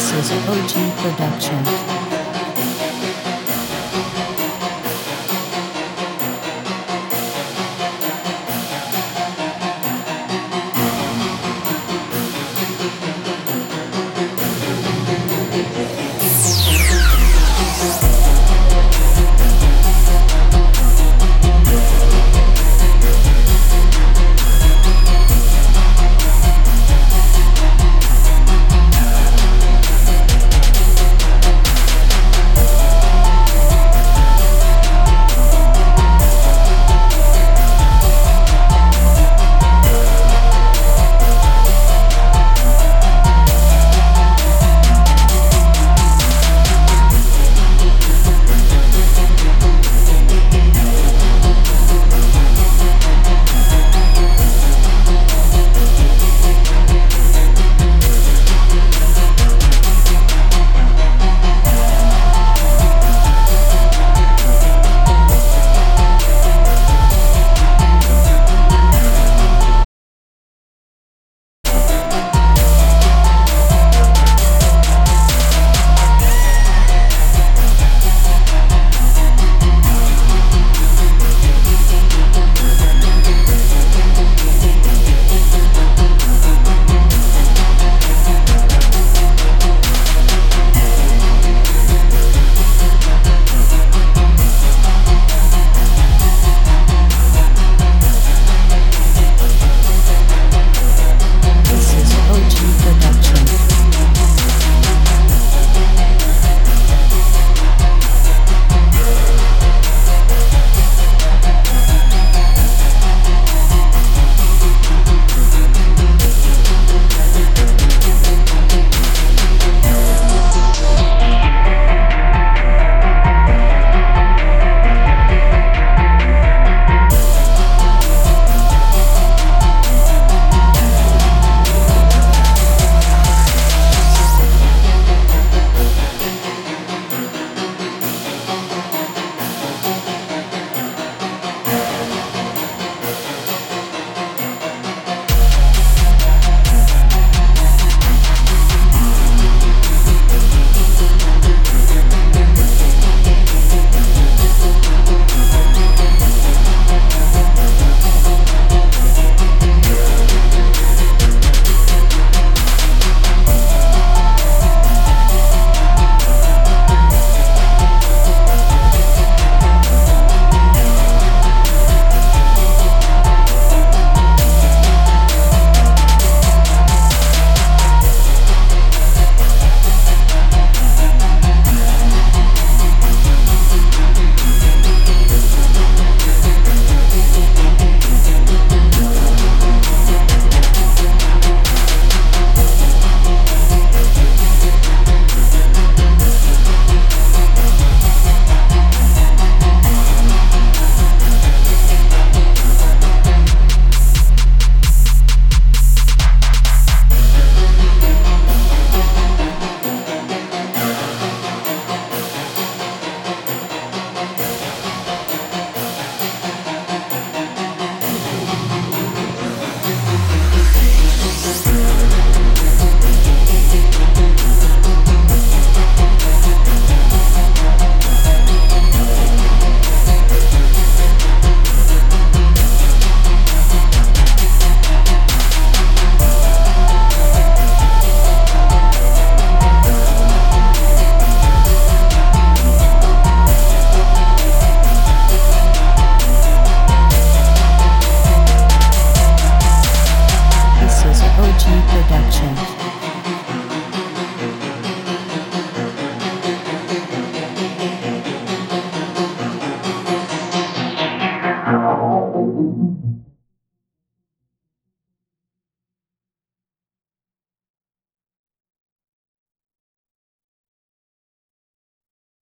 This is OG Productions.